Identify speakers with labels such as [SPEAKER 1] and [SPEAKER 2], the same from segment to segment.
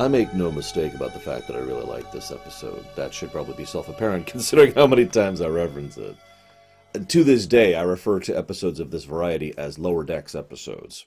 [SPEAKER 1] I make no mistake about the fact that I really like this episode. That should probably be self apparent considering how many times I reference it. To this day, I refer to episodes of this variety as Lower Decks episodes.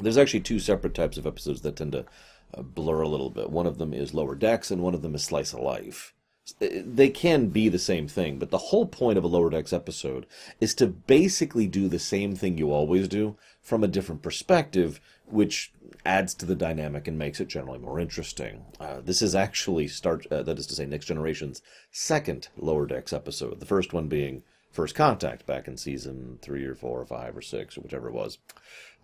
[SPEAKER 1] There's actually two separate types of episodes that tend to uh, blur a little bit. One of them is Lower Decks, and one of them is Slice of Life. Uh, they can be the same thing, but the whole point of a Lower Decks episode is to basically do the same thing you always do from a different perspective, which adds to the dynamic and makes it generally more interesting. Uh, this is actually start uh, that is to say Next Generation's second Lower Decks episode. The first one being First Contact back in season three or four or five or six or whichever it was.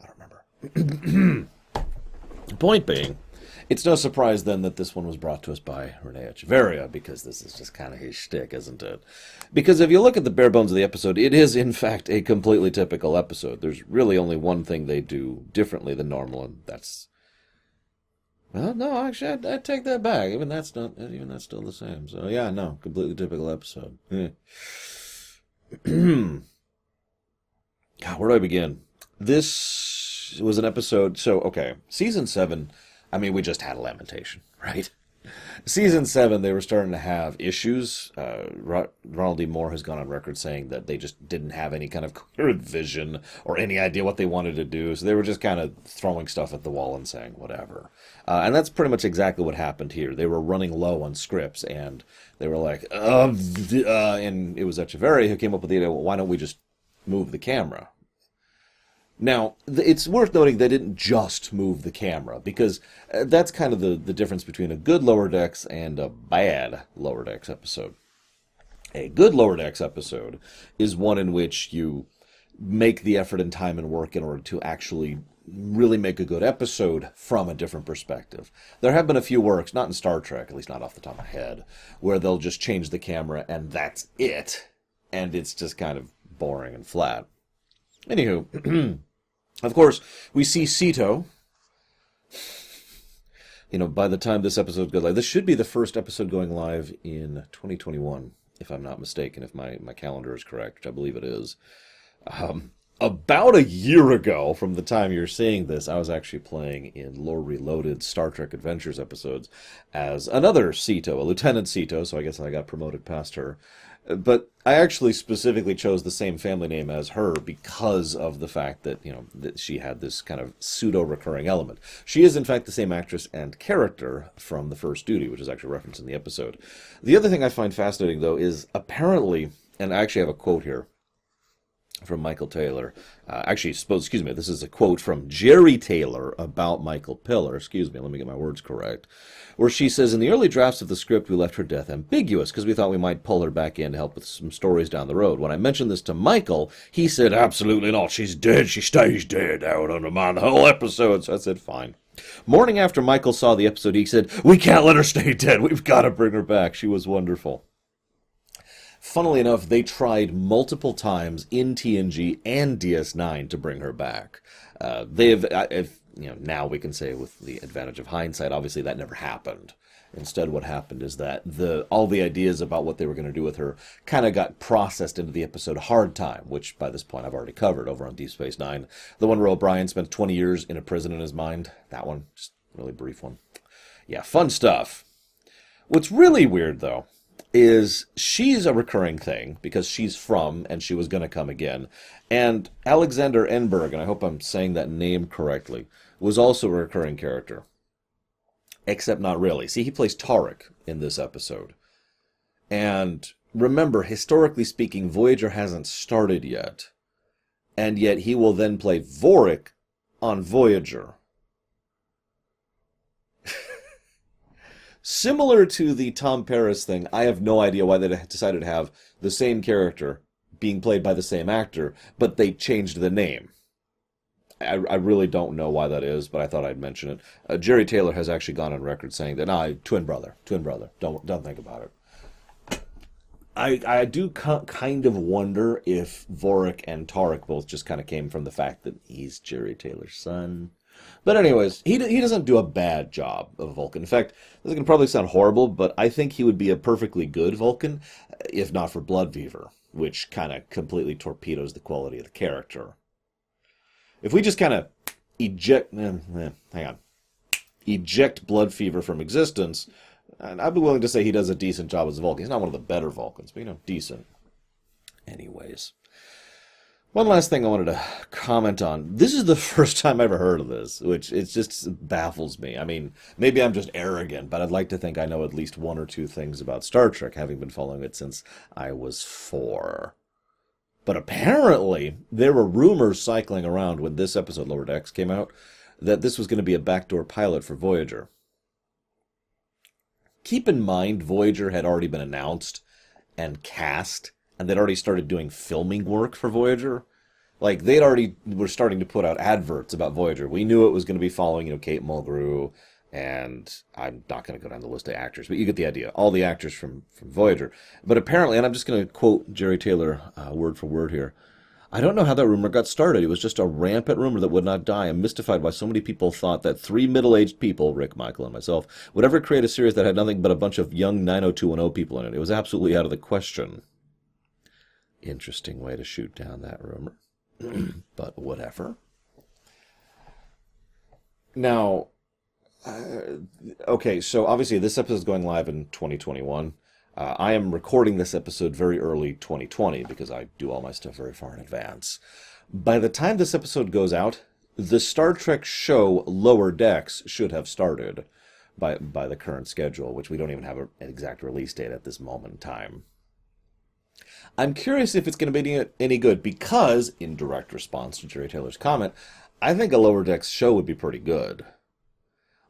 [SPEAKER 1] I don't remember. The point being, it's no surprise then that this one was brought to us by Rene Echevarria because this is just kind of his shtick, isn't it? Because if you look at the bare bones of the episode, it is in fact a completely typical episode. There's really only one thing they do differently than normal, and that's well, no, actually, I'd, I'd, take that back. Even that's not, even that's still the same. So yeah, no, completely typical episode. God, where do I begin? This was an episode. So okay, season seven I mean, we just had a lamentation, right? Season seven, they were starting to have issues. Uh, Ronald D. Moore has gone on record saying that they just didn't have any kind of coherent vision or any idea what they wanted to do. So they were just kind of throwing stuff at the wall and saying whatever. Uh, and that's pretty much exactly what happened here. They were running low on scripts and they were like, uh, uh, and it was Echevarria who came up with the idea, well, why don't we just move the camera? Now, it's worth noting they didn't just move the camera because uh, that's kind of the, the difference between a good Lower Decks and a bad Lower Decks episode. A good Lower Decks episode is one in which you make the effort and time and work in order to actually really make a good episode from a different perspective. There have been a few works, not in Star Trek, at least not off the top of my head, where they'll just change the camera and that's it. And it's just kind of boring and flat. Anywho, Of course, we see Sito. You know, by the time this episode goes live, this should be the first episode going live in 2021, if I'm not mistaken, if my, my calendar is correct, which I believe it is. Um, about a year ago from the time you're seeing this, I was actually playing in Lore Reloaded Star Trek Adventures episodes as another Sito, a Lieutenant Sito, so I guess I got promoted past her. But I actually specifically chose the same family name as her because of the fact that, you know, that she had this kind of pseudo recurring element. She is, in fact, the same actress and character from the first duty, which is actually referenced in the episode. The other thing I find fascinating, though, is apparently, and I actually have a quote here from Michael Taylor. Uh, actually, excuse me, this is a quote from Jeri Taylor about Michael Piller. Excuse me, let me get my words correct. Where she says, In the early drafts of the script, we left her death ambiguous because we thought we might pull her back in to help with some stories down the road. When I mentioned this to Michael, he said, Absolutely not. She's dead. She stays dead. I would undermine the whole episode. So I said, Fine. Morning after Michael saw the episode, he said, We can't let her stay dead. We've got to bring her back. She was wonderful funnily enough, they tried multiple times in TNG and DS9 to bring her back. Uh, they've, uh, if, you know, now we can say with the advantage of hindsight, obviously that never happened. Instead, what happened is that the all the ideas about what they were going to do with her kind of got processed into the episode Hard Time, which by this point I've already covered over on Deep Space Nine. The one where O'Brien spent 20 years in a prison in his mind. That one, just really brief one. Yeah, fun stuff. What's really weird though is she's a recurring thing because she's from and she was going to come again. And Alexander Enberg, and I hope I'm saying that name correctly, was also a recurring character. Except not really. See, he plays Taurik in this episode. And remember, historically speaking, Voyager hasn't started yet. And yet he will then play Vorik on Voyager. Similar to the Tom Paris thing, I have no idea why they decided to have the same character being played by the same actor, but they changed the name. I, I really don't know why that is, but I thought I'd mention it. Uh, Jeri Taylor has actually gone on record saying that, nah, twin brother, twin brother. Don't don't think about it. I I do kind of wonder if Vorik and Taurik both just kind of came from the fact that he's Jeri Taylor's son. But anyways, he he doesn't do a bad job of Vulcan. In fact, this is gonna probably sound horrible, but I think he would be a perfectly good Vulcan, if not for Blood Fever, which kind of completely torpedoes the quality of the character. If we just kind of eject, eh, eh, hang on, eject Blood Fever from existence. I'd be willing to say he does a decent job as a Vulcan. He's not one of the better Vulcans, but you know, decent. Anyways. One last thing I wanted to comment on. This is the first time I ever heard of this, which it just baffles me. I mean, maybe I'm just arrogant, but I'd like to think I know at least one or two things about Star Trek, having been following it since I was four. But apparently, there were rumors cycling around when this episode, Lower Decks, came out that this was going to be a backdoor pilot for Voyager. Keep in mind, Voyager had already been announced and cast and they'd already started doing filming work for Voyager. Like they'd already were starting to put out adverts about Voyager. We knew it was going to be following, you know, Kate Mulgrew, and I'm not going to go down the list of actors, but you get the idea. All the actors from from Voyager. But apparently, and I'm just going to quote Jeri Taylor uh, word for word here. I don't know how that rumor got started. It was just a rampant rumor that would not die. I'm mystified why so many people thought that three middle aged people, Rick, Michael, and myself, would ever create a series that had nothing but a bunch of young 90210 people in it. It was absolutely out of the question. Interesting way to shoot down that rumor. but whatever. Now, uh, okay, so obviously this episode is going live in 2021. Uh, I am recording this episode very early 2020 because I do all my stuff very far in advance. By the time this episode goes out, the Star Trek show Lower Decks should have started by by the current schedule, which we don't even have an exact release date at this moment in time. I'm curious if it's going to be any good because, in direct response to Jeri Taylor's comment, I think a Lower Decks show would be pretty good.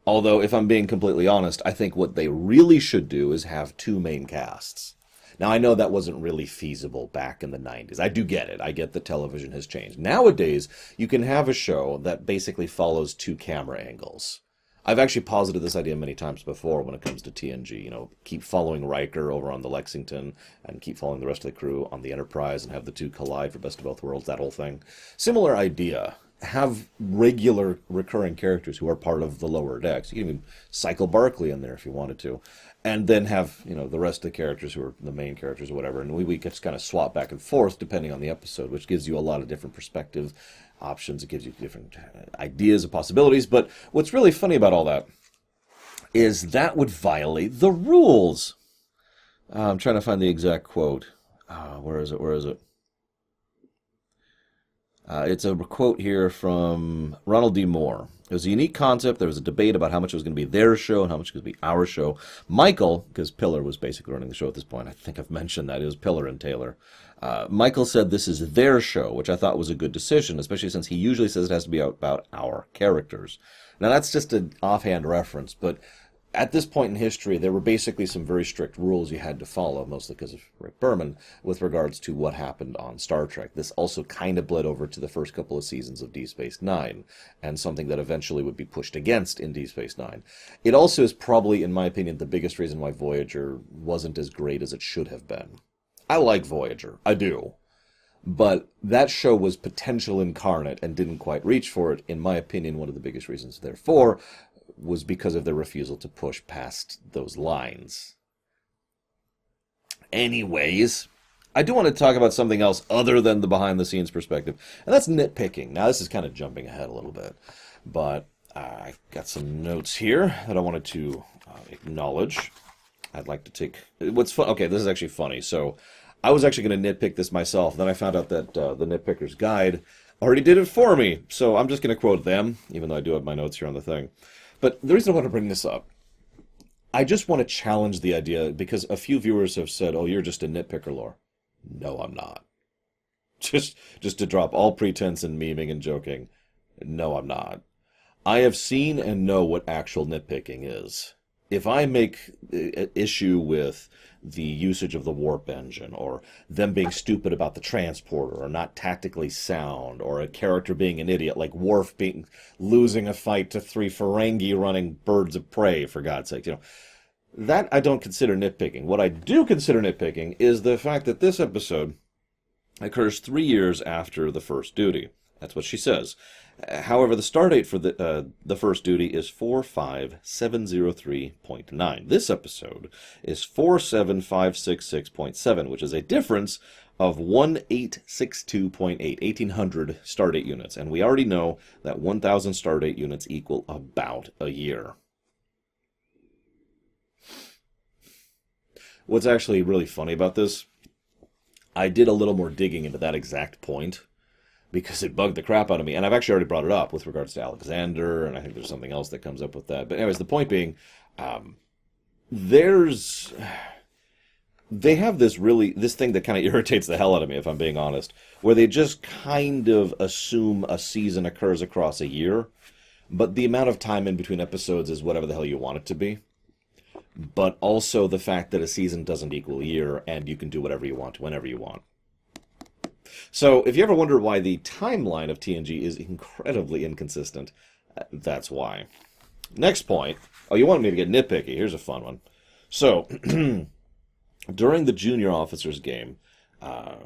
[SPEAKER 1] Although, if I'm being completely honest, I think what they really should do is have two main casts. Now, I know that wasn't really feasible back in the 90s. I do get it. I get that television has changed. Nowadays, you can have a show that basically follows two camera angles. I've actually posited this idea many times before when it comes to TNG. You know, keep following Riker over on the Lexington and keep following the rest of the crew on the Enterprise and have the two collide for best of both worlds, that whole thing. Similar idea. Have regular recurring characters who are part of the lower decks. You can even cycle Barclay in there if you wanted to. And then have, you know, the rest of the characters who are the main characters or whatever. And we, we just kind of swap back and forth depending on the episode, which gives you a lot of different perspectives options. It gives you different ideas and possibilities. But what's really funny about all that is that would violate the rules. Uh, I'm trying to find the exact quote. Uh, where is it? Where is it? Uh, it's a quote here from Ronald D. Moore. It was a unique concept. There was a debate about how much it was going to be their show and how much it was going to be our show. Michael, because Piller was basically running the show at this point, I think I've mentioned that. It was Piller and Taylor. Uh, Michael said this is their show, which I thought was a good decision, especially since he usually says it has to be about our characters. Now, that's just an offhand reference, but at this point in history, there were basically some very strict rules you had to follow, mostly because of Rick Berman, with regards to what happened on Star Trek. This also kind of bled over to the first couple of seasons of Deep Space Nine, and something that eventually would be pushed against in Deep Space Nine. It also is probably, in my opinion, the biggest reason why Voyager wasn't as great as it should have been. I like Voyager, I do. But that show was potential incarnate and didn't quite reach for it. In my opinion, one of the biggest reasons, therefore, was because of their refusal to push past those lines. Anyways, I do want to talk about something else other than the behind the scenes perspective, and that's nitpicking. Now, this is kind of jumping ahead a little bit, but I got some notes here that I wanted to uh, acknowledge. I'd like to take. What's fun? Okay, this is actually funny. So, I was actually going to nitpick this myself. Then I found out that uh, the Nitpicker's Guide already did it for me. So I'm just going to quote them, even though I do have my notes here on the thing. But the reason I want to bring this up, I just want to challenge the idea because a few viewers have said, "Oh, you're just a nitpicker, lore." No, I'm not. Just just to drop all pretense and memeing and joking. No, I'm not. I have seen and know what actual nitpicking is. If I make uh, issue with the usage of the warp engine, or them being stupid about the transporter, or not tactically sound, or a character being an idiot, like Worf being losing a fight to three Ferengi running birds of prey, for God's sake, you know. That I don't consider nitpicking. What I do consider nitpicking is the fact that this episode occurs three years after the first duty. That's what she says. Uh, however, the start date for the, uh, the first duty is 45703.9. This episode is 47566.7, which is a difference of 1862.8, 1800 stardate units. And we already know that 1000 stardate units equal about a year. What's actually really funny about this, I did a little more digging into that exact point because it bugged the crap out of me. And I've actually already brought it up with regards to Alexander, and I think there's something else that comes up with that. But, anyways, the point being, um, there's. They have this really this thing that kind of irritates the hell out of me, if I'm being honest, where they just kind of assume a season occurs across a year, but the amount of time in between episodes is whatever the hell you want it to be. But also the fact that a season doesn't equal a year, and you can do whatever you want whenever you want. So, if you ever wonder why the timeline of TNG is incredibly inconsistent, uh, that's why. Next point. Oh, you want me to get nitpicky? Here's a fun one. So, during the junior officers game, uh,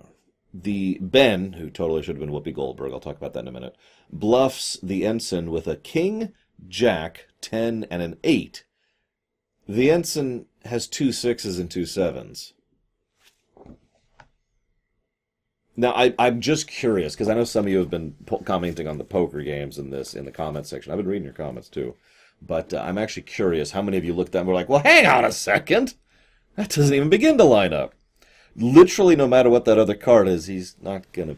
[SPEAKER 1] the Ben, who totally should have been Whoopi Goldberg, I'll talk about that in a minute, bluffs the ensign with a king, jack, ten, and an eight. The ensign has two sixes and two sevens. Now, I, I'm just curious because I know some of you have been po- commenting on the poker games in this in the comments section. I've been reading your comments too, but uh, I'm actually curious how many of you looked at them and were like, "Well, hang on a second, that doesn't even begin to line up." Literally, no matter what that other card is, he's not gonna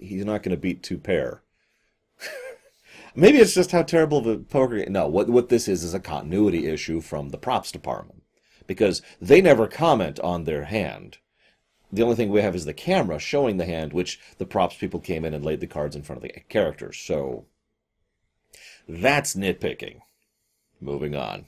[SPEAKER 1] he's not gonna beat two pair. Maybe it's just how terrible the poker. No, what what this is is a continuity issue from the props department because they never comment on their hand the only thing we have is the camera showing the hand, which the props people came in and laid the cards in front of the characters. So that's nitpicking. Moving on.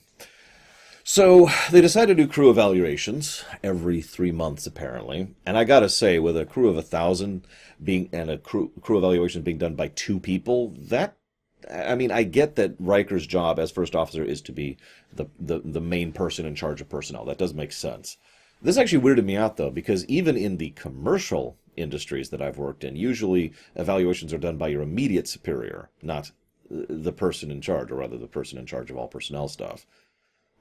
[SPEAKER 1] So they decided to do crew evaluations every three months, apparently. And I gotta say, with a crew of a thousand being and a crew crew evaluation being done by two people, that I mean, I get that Riker's job as first officer is to be the, the, the main person in charge of personnel. That does make sense. This actually weirded me out though, because even in the commercial industries that I've worked in, usually evaluations are done by your immediate superior, not uh, the person in charge, or rather the person in charge of all personnel stuff.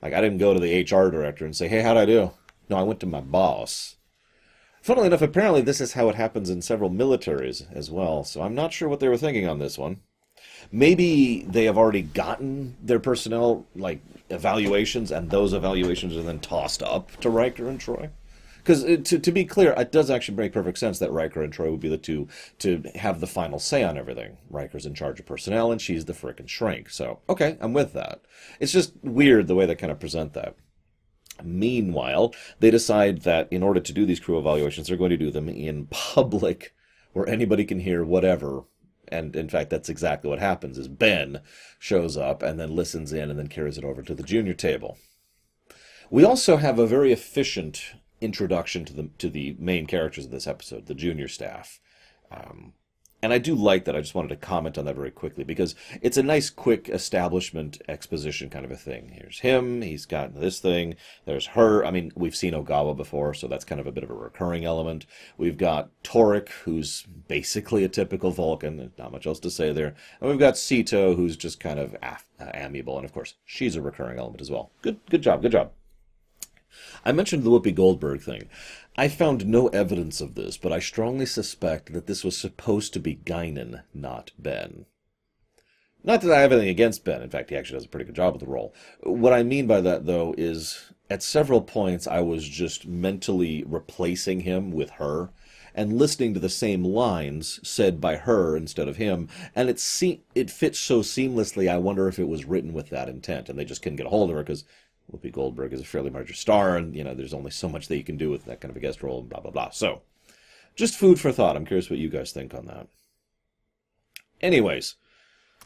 [SPEAKER 1] Like I didn't go to the HR director and say, "Hey, how'd I do?" No, I went to my boss. Funnily enough, apparently this is how it happens in several militaries as well. So I'm not sure what they were thinking on this one. Maybe they have already gotten their personnel like evaluations, and those evaluations are then tossed up to Riker and Troi. Because uh, to, to be clear, it does actually make perfect sense that Riker and Troi would be the two to have the final say on everything. Riker's in charge of personnel, and she's the frickin' shrink. So, okay, I'm with that. It's just weird the way they kind of present that. Meanwhile, they decide that in order to do these crew evaluations, they're going to do them in public, where anybody can hear whatever and in fact that's exactly what happens is ben shows up and then listens in and then carries it over to the junior table. We also have a very efficient introduction to the to the main characters of this episode the junior staff. Um, and I do like that. I just wanted to comment on that very quickly because it's a nice, quick establishment exposition kind of a thing. Here's him, he's got this thing. There's her. I mean, we've seen Ogawa before, so that's kind of a bit of a recurring element. We've got Taurik, who's basically a typical Vulcan. Not much else to say there. And we've got Sito, who's just kind of af- amiable, and of course, she's a recurring element as well. Good, good job, good job. I mentioned the Whoopi Goldberg thing. I found no evidence of this, but I strongly suspect that this was supposed to be Guinan, not Ben. Not that I have anything against Ben. In fact, he actually does a pretty good job with the role. What I mean by that, though, is at several points I was just mentally replacing him with her and listening to the same lines said by her instead of him, and it se- it fits so seamlessly. I wonder if it was written with that intent, and they just couldn't get a hold of her because Whoopi Goldberg is a fairly major star, and you know there's only so much that you can do with that kind of a guest role, and blah blah blah. So, just food for thought. I'm curious what you guys think on that. Anyways,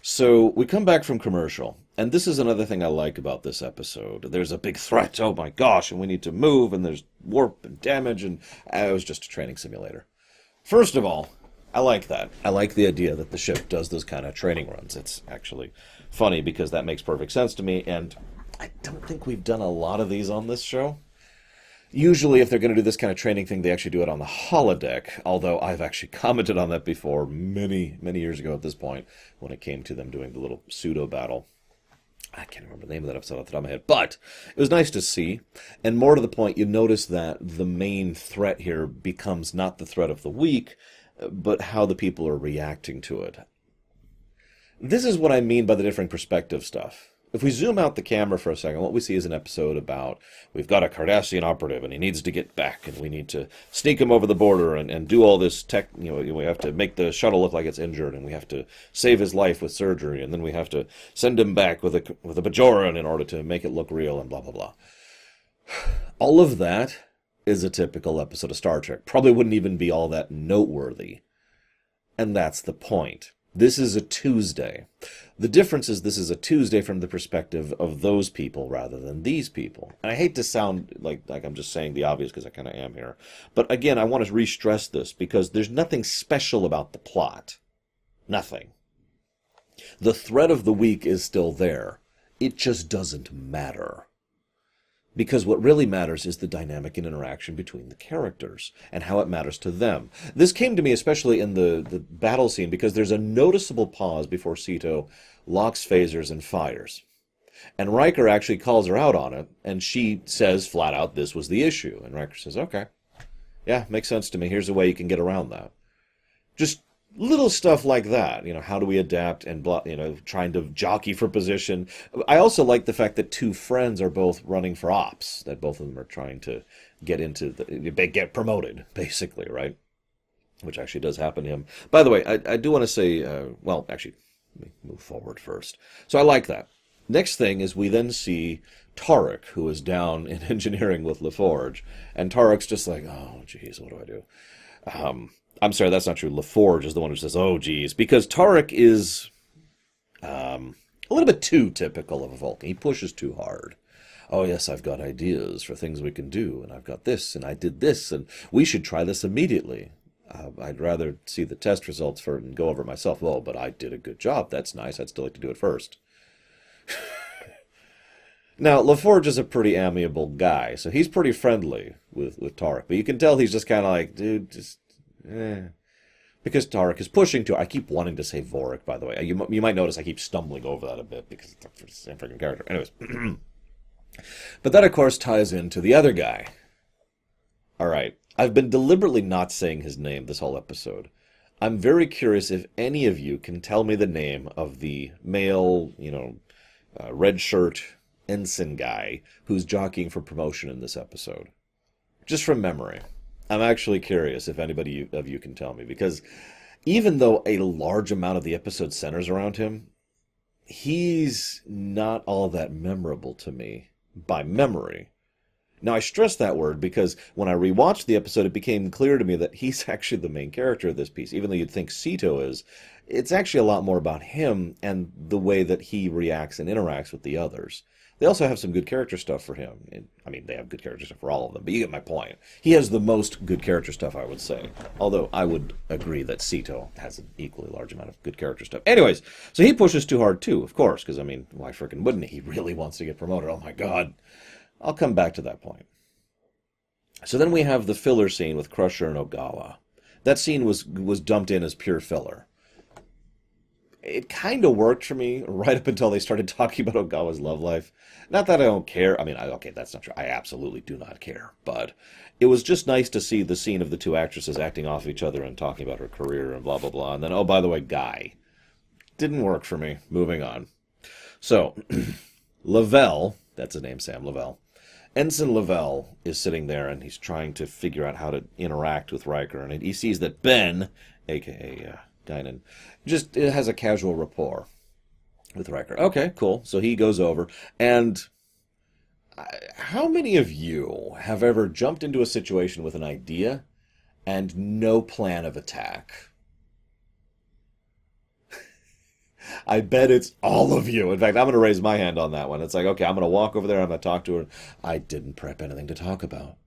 [SPEAKER 1] so we come back from commercial, and this is another thing I like about this episode. There's a big threat. Oh my gosh, and we need to move, and there's warp and damage, and uh, it was just a training simulator. First of all, I like that. I like the idea that the ship does those kind of training runs. It's actually funny because that makes perfect sense to me, and don't think we've done a lot of these on this show. Usually, if they're going to do this kind of training thing, they actually do it on the holodeck. Although I've actually commented on that before, many, many years ago at this point, when it came to them doing the little pseudo battle. I can't remember the name of that episode off the top of my head, but it was nice to see. And more to the point, you notice that the main threat here becomes not the threat of the week, but how the people are reacting to it. This is what I mean by the different perspective stuff. If we zoom out the camera for a second, what we see is an episode about we've got a Cardassian operative and he needs to get back and we need to sneak him over the border and, and do all this tech, you know, we have to make the shuttle look like it's injured and we have to save his life with surgery and then we have to send him back with a, with a Bajoran in order to make it look real and blah, blah, blah. All of that is a typical episode of Star Trek. Probably wouldn't even be all that noteworthy. And that's the point. This is a Tuesday. The difference is this is a Tuesday from the perspective of those people rather than these people. And I hate to sound like like I'm just saying the obvious because I kind of am here. But again, I want to re-stress this because there's nothing special about the plot. Nothing. The thread of the week is still there. It just doesn't matter. Because what really matters is the dynamic and interaction between the characters and how it matters to them. This came to me especially in the, the battle scene because there's a noticeable pause before Sito locks phasers and fires. And Riker actually calls her out on it, and she says flat out this was the issue. And Riker says, okay, yeah, makes sense to me. Here's a way you can get around that. Just little stuff like that you know how do we adapt and you know trying to jockey for position. I also like the fact that two friends are both running for ops that both of them are trying to get into the get promoted basically right? Which actually does happen to him. By the way i, I do want to say uh, well actually let me move forward first. So i like that. Next thing is we then see Taurik, who is down in engineering with LaForge, and Taurik's just like, oh, geez, what do I do? Um, I'm sorry, that's not true. LaForge is the one who says, "Oh, geez," because Taurik is um, a little bit too typical of a Vulcan. He pushes too hard. Oh yes, I've got ideas for things we can do, and I've got this, and I did this, and we should try this immediately. Uh, I'd rather see the test results for and go over myself. Well, but I did a good job. That's nice. I'd still like to do it first. now, LaForge is a pretty amiable guy, so he's pretty friendly with, with Taurik. But you can tell he's just kind of like, dude, just Eh. Because Taurik is pushing to. I keep wanting to say Vorik, by the way. You, you might notice I keep stumbling over that a bit because it's the same freaking character. Anyways. but that, of course, ties into the other guy. All right. I've been deliberately not saying his name this whole episode. I'm very curious if any of you can tell me the name of the male, you know, uh, red shirt ensign guy who's jockeying for promotion in this episode. Just from memory. I'm actually curious if anybody of you can tell me because even though a large amount of the episode centers around him, he's not all that memorable to me by memory. Now, I stress that word because when I rewatched the episode, it became clear to me that he's actually the main character of this piece. Even though you'd think Sito is, it's actually a lot more about him and the way that he reacts and interacts with the others. They also have some good character stuff for him. I mean, they have good character stuff for all of them, but you get my point. He has the most good character stuff, I would say. Although I would agree that Sito has an equally large amount of good character stuff. Anyways, so he pushes too hard too, of course, because I mean, why freaking wouldn't he? He really wants to get promoted. Oh my god. I'll come back to that point. So then we have the filler scene with Crusher and Ogawa. That scene was was dumped in as pure filler it kind of worked for me right up until they started talking about Ogawa's love life. Not that I don't care. I mean, I, okay, that's not true. I absolutely do not care. But it was just nice to see the scene of the two actresses acting off each other and talking about her career and blah, blah, blah. And then, oh, by the way, Guy. Didn't work for me. Moving on. So, Lavelle, that's a name, Sam Lavelle. Ensign Lavelle is sitting there and he's trying to figure out how to interact with Riker. And he sees that Ben, aka uh, Guinan, just it has a casual rapport with Riker. Okay, cool. So he goes over, and how many of you have ever jumped into a situation with an idea and no plan of attack? I bet it's all of you. In fact, I'm going to raise my hand on that one. It's like, okay, I'm going to walk over there. I'm going to talk to her. I didn't prep anything to talk about.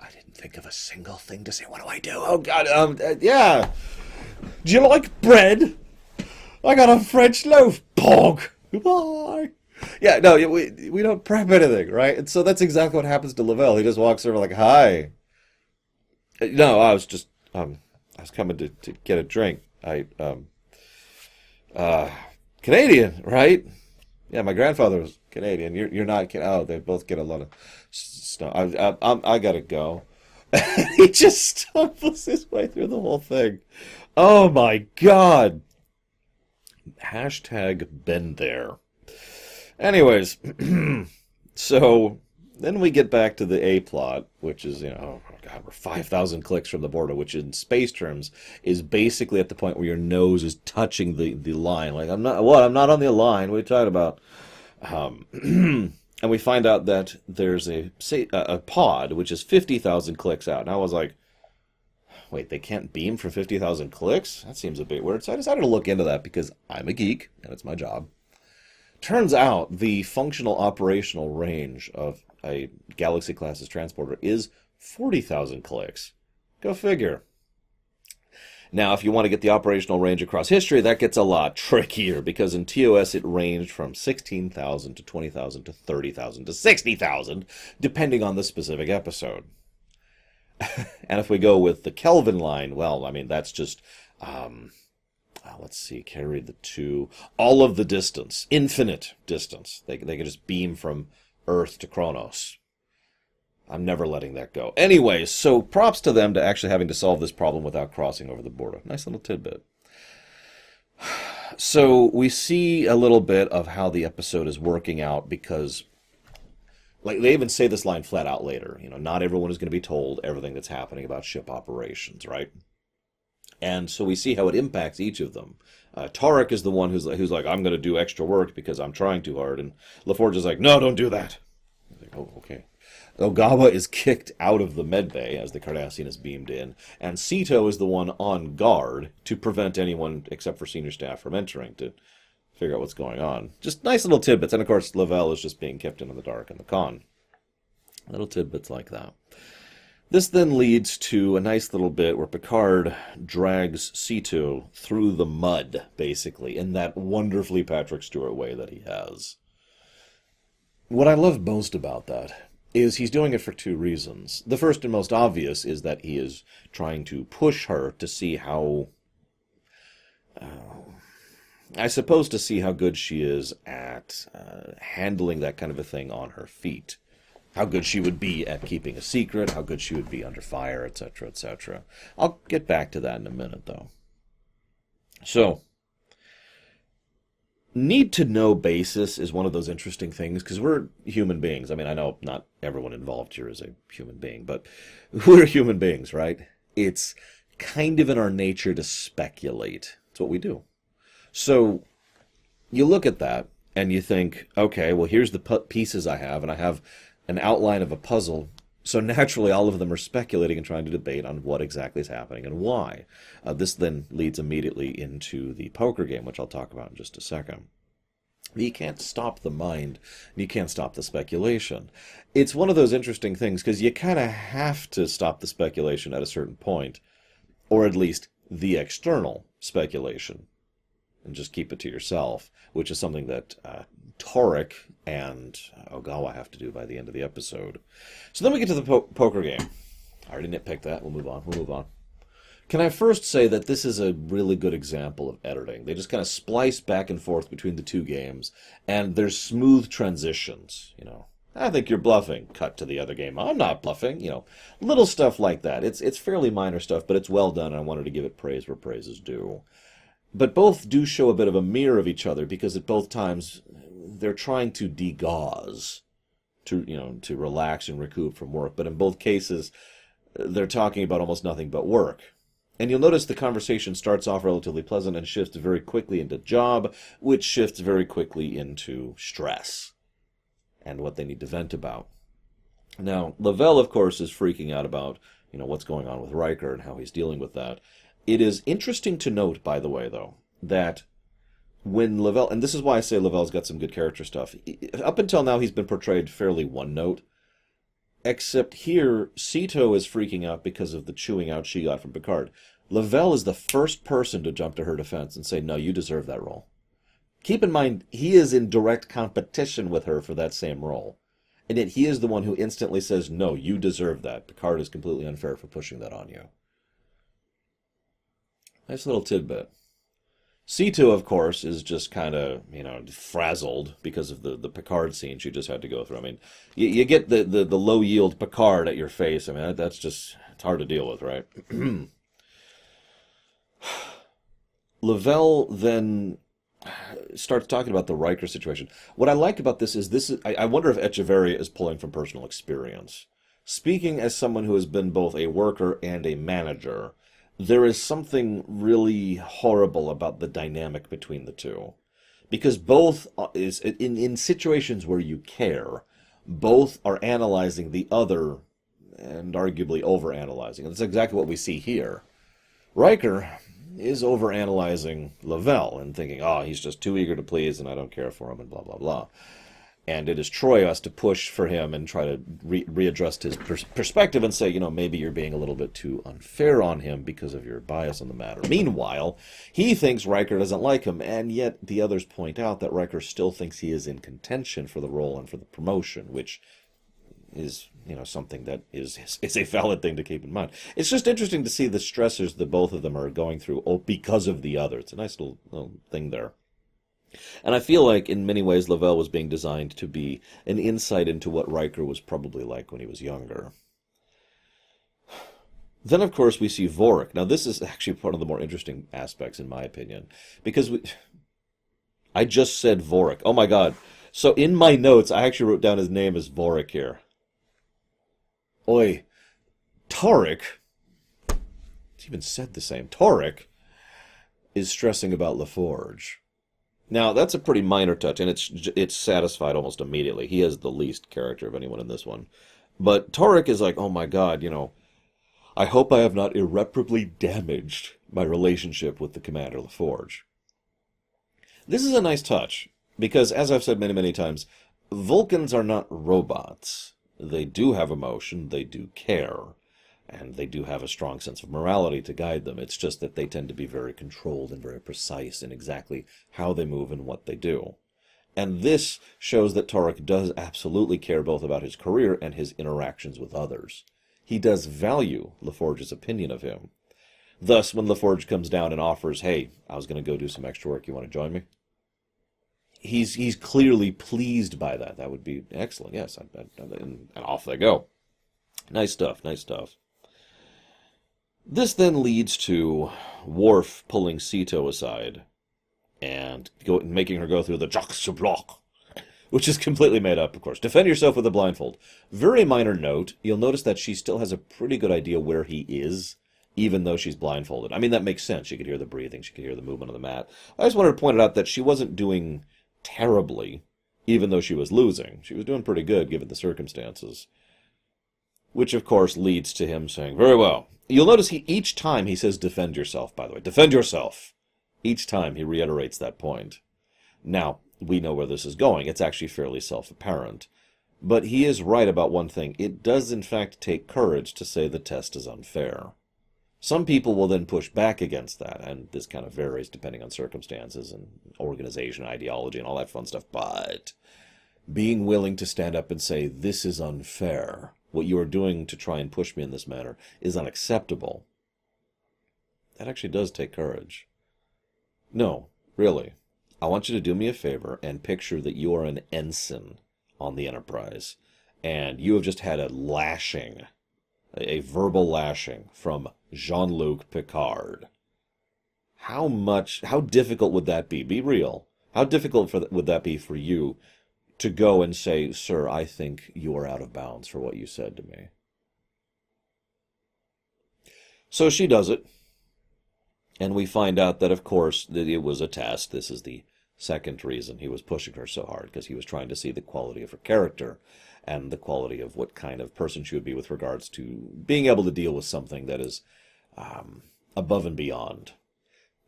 [SPEAKER 1] I didn't think of a single thing to say. What do I do? Oh God, um, uh, yeah. Do you like bread? I got a French loaf. Pog. Goodbye. Yeah, no, we we don't prep anything, right? And so that's exactly what happens to Lavelle. He just walks over like, "Hi." No, I was just um, I was coming to, to get a drink. I um, uh, Canadian, right? Yeah, my grandfather was Canadian. You're you're not. Oh, they both get a lot of stuff. I I, I gotta go. he just stumbles his way through the whole thing. Oh my god. Hashtag been there. Anyways, so then we get back to the A plot, which is, you know, oh God, we're 5,000 clicks from the border, which in space terms is basically at the point where your nose is touching the, the line. Like, I'm not, what? I'm not on the line. What are you talking about? Um, and we find out that there's a, a, a pod, which is 50,000 clicks out. And I was like, wait, they can't beam for 50,000 clicks? That seems a bit weird. So I decided to look into that because I'm a geek and it's my job. Turns out the functional operational range of a Galaxy classes transporter is 40,000 clicks. Go figure. Now, if you want to get the operational range across history, that gets a lot trickier because in TOS it ranged from 16,000 to 20,000 to 30,000 to 60,000, depending on the specific episode. and if we go with the Kelvin line, well, I mean, that's just, um, uh, let's see, carry the two, all of the distance, infinite distance. They, they can just beam from Earth to Kronos. I'm never letting that go. Anyway, so props to them to actually having to solve this problem without crossing over the border. Nice little tidbit. So we see a little bit of how the episode is working out because like they even say this line flat out later, you know, not everyone is going to be told everything that's happening about ship operations, right? And so we see how it impacts each of them. Uh, Taurik is the one who's who's like, I'm going to do extra work because I'm trying too hard, and LaForge is like, No, don't do that. Like, oh, okay. Ogawa is kicked out of the medbay as the Cardassian is beamed in, and Sito is the one on guard to prevent anyone except for senior staff from entering to figure out what's going on. Just nice little tidbits, and of course Lavelle is just being kept in the dark in the con. Little tidbits like that. This then leads to a nice little bit where Picard drags Sito through the mud, basically, in that wonderfully Patrick Stewart way that he has. What I love most about that is he's doing it for two reasons. The first and most obvious is that he is trying to push her to see how. Uh, I suppose to see how good she is at uh, handling that kind of a thing on her feet. How good she would be at keeping a secret, how good she would be under fire, etc., etc. I'll get back to that in a minute, though. So, need to know basis is one of those interesting things because we're human beings. I mean, I know not everyone involved here is a human being, but we're human beings, right? It's kind of in our nature to speculate. It's what we do. So you look at that and you think, okay, well, here's the pieces I have, and I have an outline of a puzzle. So naturally, all of them are speculating and trying to debate on what exactly is happening and why. Uh, this then leads immediately into the poker game, which I'll talk about in just a second. You can't stop the mind, and you can't stop the speculation. It's one of those interesting things because you kind of have to stop the speculation at a certain point, or at least the external speculation and just keep it to yourself, which is something that uh, Taurik and Ogawa have to do by the end of the episode. So then we get to the po- poker game. I already nitpicked that. We'll move on. We'll move on. Can I first say that this is a really good example of editing? They just kind of splice back and forth between the two games, and there's smooth transitions. You know, I think you're bluffing. Cut to the other game. I'm not bluffing. You know, little stuff like that. It's it's fairly minor stuff, but it's well done. And I wanted to give it praise where praise is due but both do show a bit of a mirror of each other because at both times they're trying to degauss to you know to relax and recoup from work. But in both cases they're talking about almost nothing but work. And you'll notice the conversation starts off relatively pleasant and shifts very quickly into job which shifts very quickly into stress and what they need to vent about. Now lavelle of course is freaking out about you know what's going on with Riker and how he's dealing with that it is interesting to note, by the way, though, that when Lavelle, and this is why I say Lavelle's got some good character stuff. Up until now, he's been portrayed fairly one note. Except here, Sito is freaking out because of the chewing out she got from Picard. Lavelle is the first person to jump to her defense and say, No, you deserve that role. Keep in mind, he is in direct competition with her for that same role. And yet he is the one who instantly says, No, you deserve that. Picard is completely unfair for pushing that on you. Nice little tidbit. Sito, of course, is just kind of, you know, frazzled because of the, the Picard scene she just had to go through. I mean, you, you get the, the, the low yield Picard at your face. I mean, that, that's just, it's hard to deal with, right? Lavelle then starts talking about the Riker situation. What I like about this is this is, I, I wonder if Echevarria is pulling from personal experience. Speaking as someone who has been both a worker and a manager, there is something really horrible about the dynamic between the two. Because both is in, in situations where you care, both are analyzing the other and arguably overanalyzing. And that's exactly what we see here. Riker is overanalyzing Lavelle and thinking, oh, he's just too eager to please and I don't care for him and blah, blah, blah. And it is Troi has to push for him and try to re- readjust his pers- perspective and say, you know, maybe you're being a little bit too unfair on him because of your bias on the matter. Meanwhile, he thinks Riker doesn't like him, and yet the others point out that Riker still thinks he is in contention for the role and for the promotion, which is you know something that is is a valid thing to keep in mind. It's just interesting to see the stressors that both of them are going through because of the other. It's a nice little, little thing there. And I feel like in many ways Lavelle was being designed to be an insight into what Riker was probably like when he was younger. Then, of course, we see Vorik. Now, this is actually one of the more interesting aspects, in my opinion, because we, I just said Vorik. Oh my God! So in my notes, I actually wrote down his name as Vorik here. Oi, Taurik, it's even said the same, Taurik is stressing about LaForge. Now, that's a pretty minor touch, and it's it's satisfied almost immediately. He has the least character of anyone in this one. But Taurik is like, oh my god, you know, I hope I have not irreparably damaged my relationship with the Commander LaForge. This is a nice touch, because as I've said many, many times, Vulcans are not robots they do have emotion, they do care, and they do have a strong sense of morality to guide them. It's just that they tend to be very controlled and very precise in exactly how they move and what they do. And this shows that Taurik does absolutely care both about his career and his interactions with others. He does value LaForge's opinion of him. Thus, when LaForge comes down and offers, hey, I was going to go do some extra work, you want to join me? he's he's clearly pleased by that. That would be excellent. Yes, I, I, and, and off they go. Nice stuff. Nice stuff. This then leads to Worf pulling Sito aside and go, making her go through the Jacques Block, which is completely made up, of course. Defend yourself with a blindfold. Very minor note. You'll notice that she still has a pretty good idea where he is, even though she's blindfolded. I mean, that makes sense. She could hear the breathing. She could hear the movement of the mat. I just wanted to point out that she wasn't doing terribly, even though she was losing. She was doing pretty good given the circumstances. Which, of course, leads to him saying, Very well. You'll notice he each time he says, Defend yourself, by the way. Defend yourself. Each time he reiterates that point. Now, we know where this is going. It's actually fairly self apparent. But he is right about one thing. It does, in fact, take courage to say the test is unfair. Some people will then push back against that, and this kind of varies depending on circumstances and organization, ideology, and all that fun stuff. But being willing to stand up and say, This is unfair, what you are doing to try and push me in this manner is unacceptable, that actually does take courage. No, really. I want you to do me a favor and picture that you are an ensign on the Enterprise, and you have just had a lashing a verbal lashing from Jean Luc Picard. How much, how difficult would that be? Be real. How difficult for, would that be for you to go and say, Sir, I think you are out of bounds for what you said to me? So she does it. And we find out that, of course, that it was a test. This is the second reason he was pushing her so hard, because he was trying to see the quality of her character and the quality of what kind of person she would be with regards to being able to deal with something that is um, above and beyond.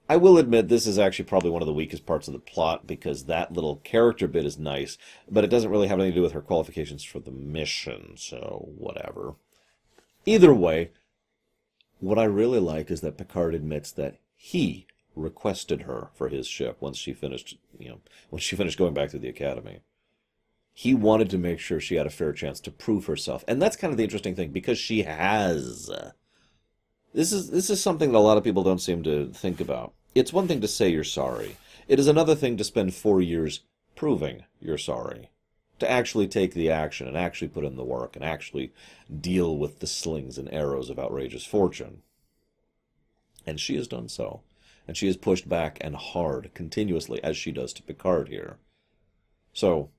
[SPEAKER 1] I will admit this is actually probably one of the weakest parts of the plot because that little character bit is nice, but it doesn't really have anything to do with her qualifications for the mission, so whatever. Either way, what I really like is that Picard admits that he requested her for his ship once she finished, you know, once she finished going back to the academy he wanted to make sure she had a fair chance to prove herself. And that's kind of the interesting thing because she has. This is this is something that a lot of people don't seem to think about. It's one thing to say you're sorry. It is another thing to spend 4 years proving you're sorry. To actually take the action and actually put in the work and actually deal with the slings and arrows of outrageous fortune. And she has done so. and she has pushed back and hard continuously, as she does to Picard here. So,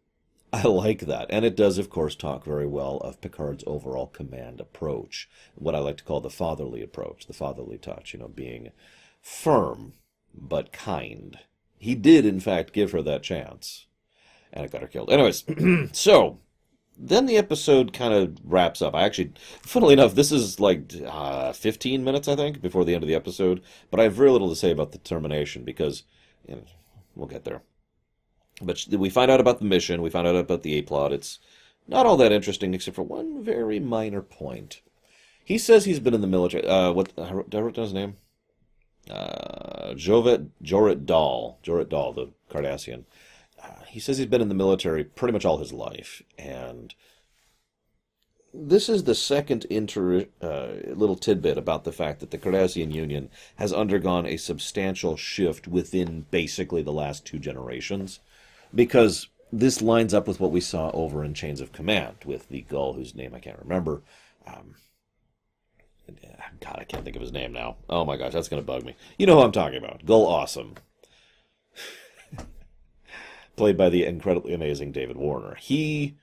[SPEAKER 1] I like that. And it does, of course, talk very well of Picard's overall command approach, what I like to call the fatherly approach, the fatherly touch, you know, being firm but kind. He did, in fact, give her that chance. And it got her killed. Anyways, so then the episode kind of wraps up. I actually, funnily enough, this is like uh, 15 minutes, I think, before the end of the episode. But I have very little to say about the termination because you know, we'll get there. But we find out about the mission. We find out about the A plot. It's not all that interesting, except for one very minor point. He says he's been in the military. Uh, what? Did I wrote down his name? Uh, Jovet Joret Dal. Joret Dal, the Cardassian. Uh, he says he's been in the military pretty much all his life, and this is the second inter uh, little tidbit about the fact that the Cardassian Union has undergone a substantial shift within basically the last two generations because this lines up with what we saw over in Chains of Command with the Gul, whose name I can't remember. Um, God, I can't think of his name now. Oh my gosh, that's to bug me. You know who I'm talking about. Gul Awesome. Played by the incredibly amazing David Warner. He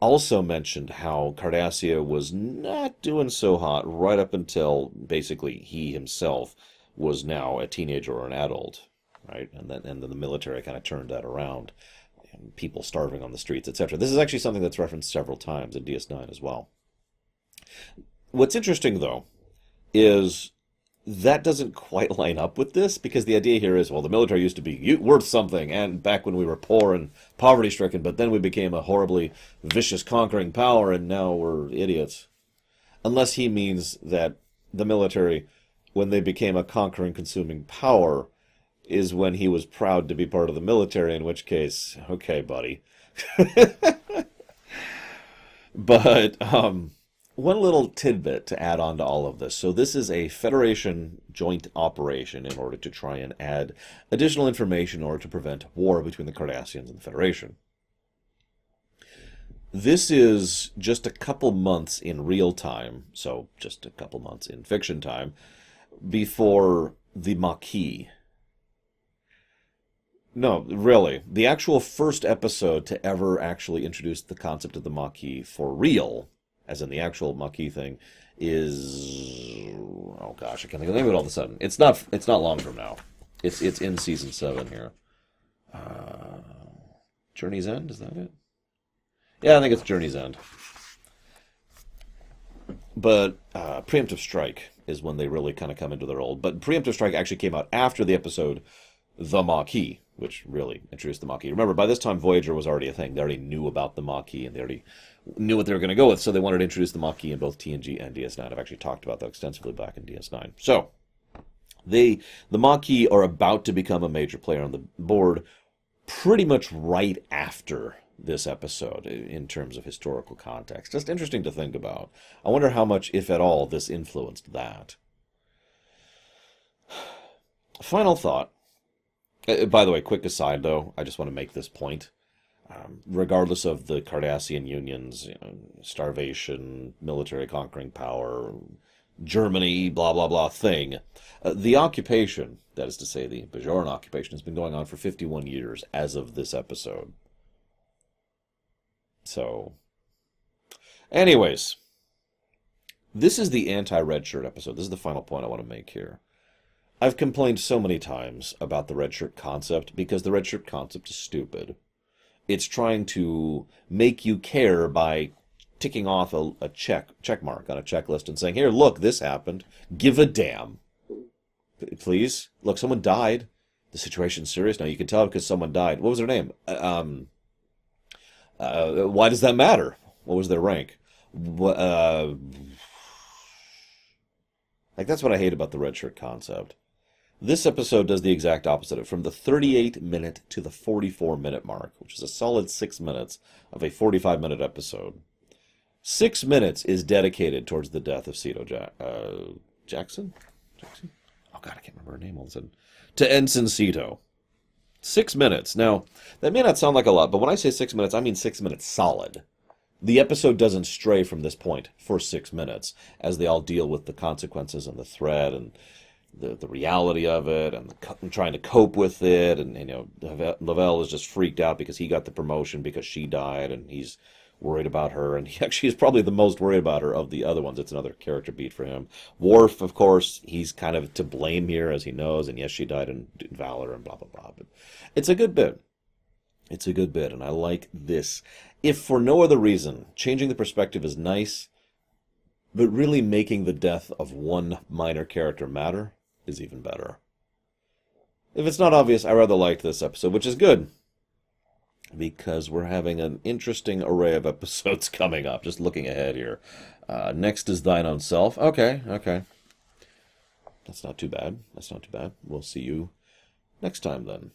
[SPEAKER 1] also mentioned how Cardassia was not doing so hot right up until basically he himself was now a teenager or an adult right? And then and then the military kind of turned that around, and people starving on the streets, etc. This is actually something that's referenced several times in DS9 as well. What's interesting though is that doesn't quite line up with this because the idea here is well the military used to be worth something and back when we were poor and poverty stricken but then we became a horribly vicious conquering power and now we're idiots unless he means that the military when they became a conquering consuming power is when he was proud to be part of the military, in which case, okay, buddy. but um, one little tidbit to add on to all of this. So, this is a Federation joint operation in order to try and add additional information in order to prevent war between the Cardassians and the Federation. This is just a couple months in real time, so just a couple months in fiction time, before the Maquis no, really. The actual first episode to ever actually introduce the concept of the Maquis for real, as in the actual Maquis thing, is oh gosh, I can't think of the name of it all of a sudden. It's not it's not long from now. It's it's in season seven here. Uh, Journey's End, is that it? Yeah, I think it's Journey's End. But uh, Preemptive Strike is when they really kind of come into their old. But Preemptive Strike actually came out after the episode The Maquis, which really introduced the Maquis. Remember, by this time, Voyager was already a thing. They already knew about the Maquis, and they already knew what they were going to go with, so they wanted to introduce the Maquis in both TNG and DS9. I've actually talked about that extensively back in DS9. So, they the Maquis are about to become a major player on the board pretty much right after this episode in terms of historical context. Just interesting to think about. I wonder how much, if at all, this influenced that. Final thought by the way, quick aside though, I just want to make this point. Um, regardless of the Cardassian Union's you know, starvation, military conquering power, Germany, blah blah blah thing, uh, the occupation, that is to say, the Bajoran occupation, has been going on for 51 years as of this episode. So, anyways, this is the anti-red shirt episode. This is the final point I want to make here. I've complained so many times about the red shirt concept because the red shirt concept is stupid. It's trying to make you care by ticking off a, a check check mark on a checklist and saying, "Here, look, this happened. Give a damn." Please, look, someone died. The situation's serious now. You can tell because someone died. What was their name? Uh, um, uh, why does that matter? What was their rank? Uh, like that's what I hate about the red shirt concept. This episode does the exact opposite, from the 38 minute to the 44 minute mark, which is a solid six minutes of a 45 minute episode. Six minutes is dedicated towards the death of Sito ja- uh, Jackson? Jackson? Oh, God, I can't remember her name all of a sudden. To Ensign Sito. Six minutes. Now, that may not sound like a lot, but when I say six minutes, I mean six minutes solid. The episode doesn't stray from this point for six minutes, as they all deal with the consequences and the threat and the, the reality of it and, the, and trying to cope with it. And, you know, Lavelle is just freaked out because he got the promotion because she died and he's worried about her. And he actually is probably the most worried about her of the other ones. It's another character beat for him. Worf, of course, he's kind of to blame here as he knows. And yes, she died in, in Valor and blah, blah, blah. But it's a good bit. It's a good bit. And I like this. If for no other reason, changing the perspective is nice, but really making the death of one minor character matter is even better. If it's not obvious, I rather liked this episode, which is good because we're having an interesting array of episodes coming up. Just looking ahead here. Uh, next is Thine Own Self. Okay, okay. That's not too bad. That's not too bad. We'll see you next time then.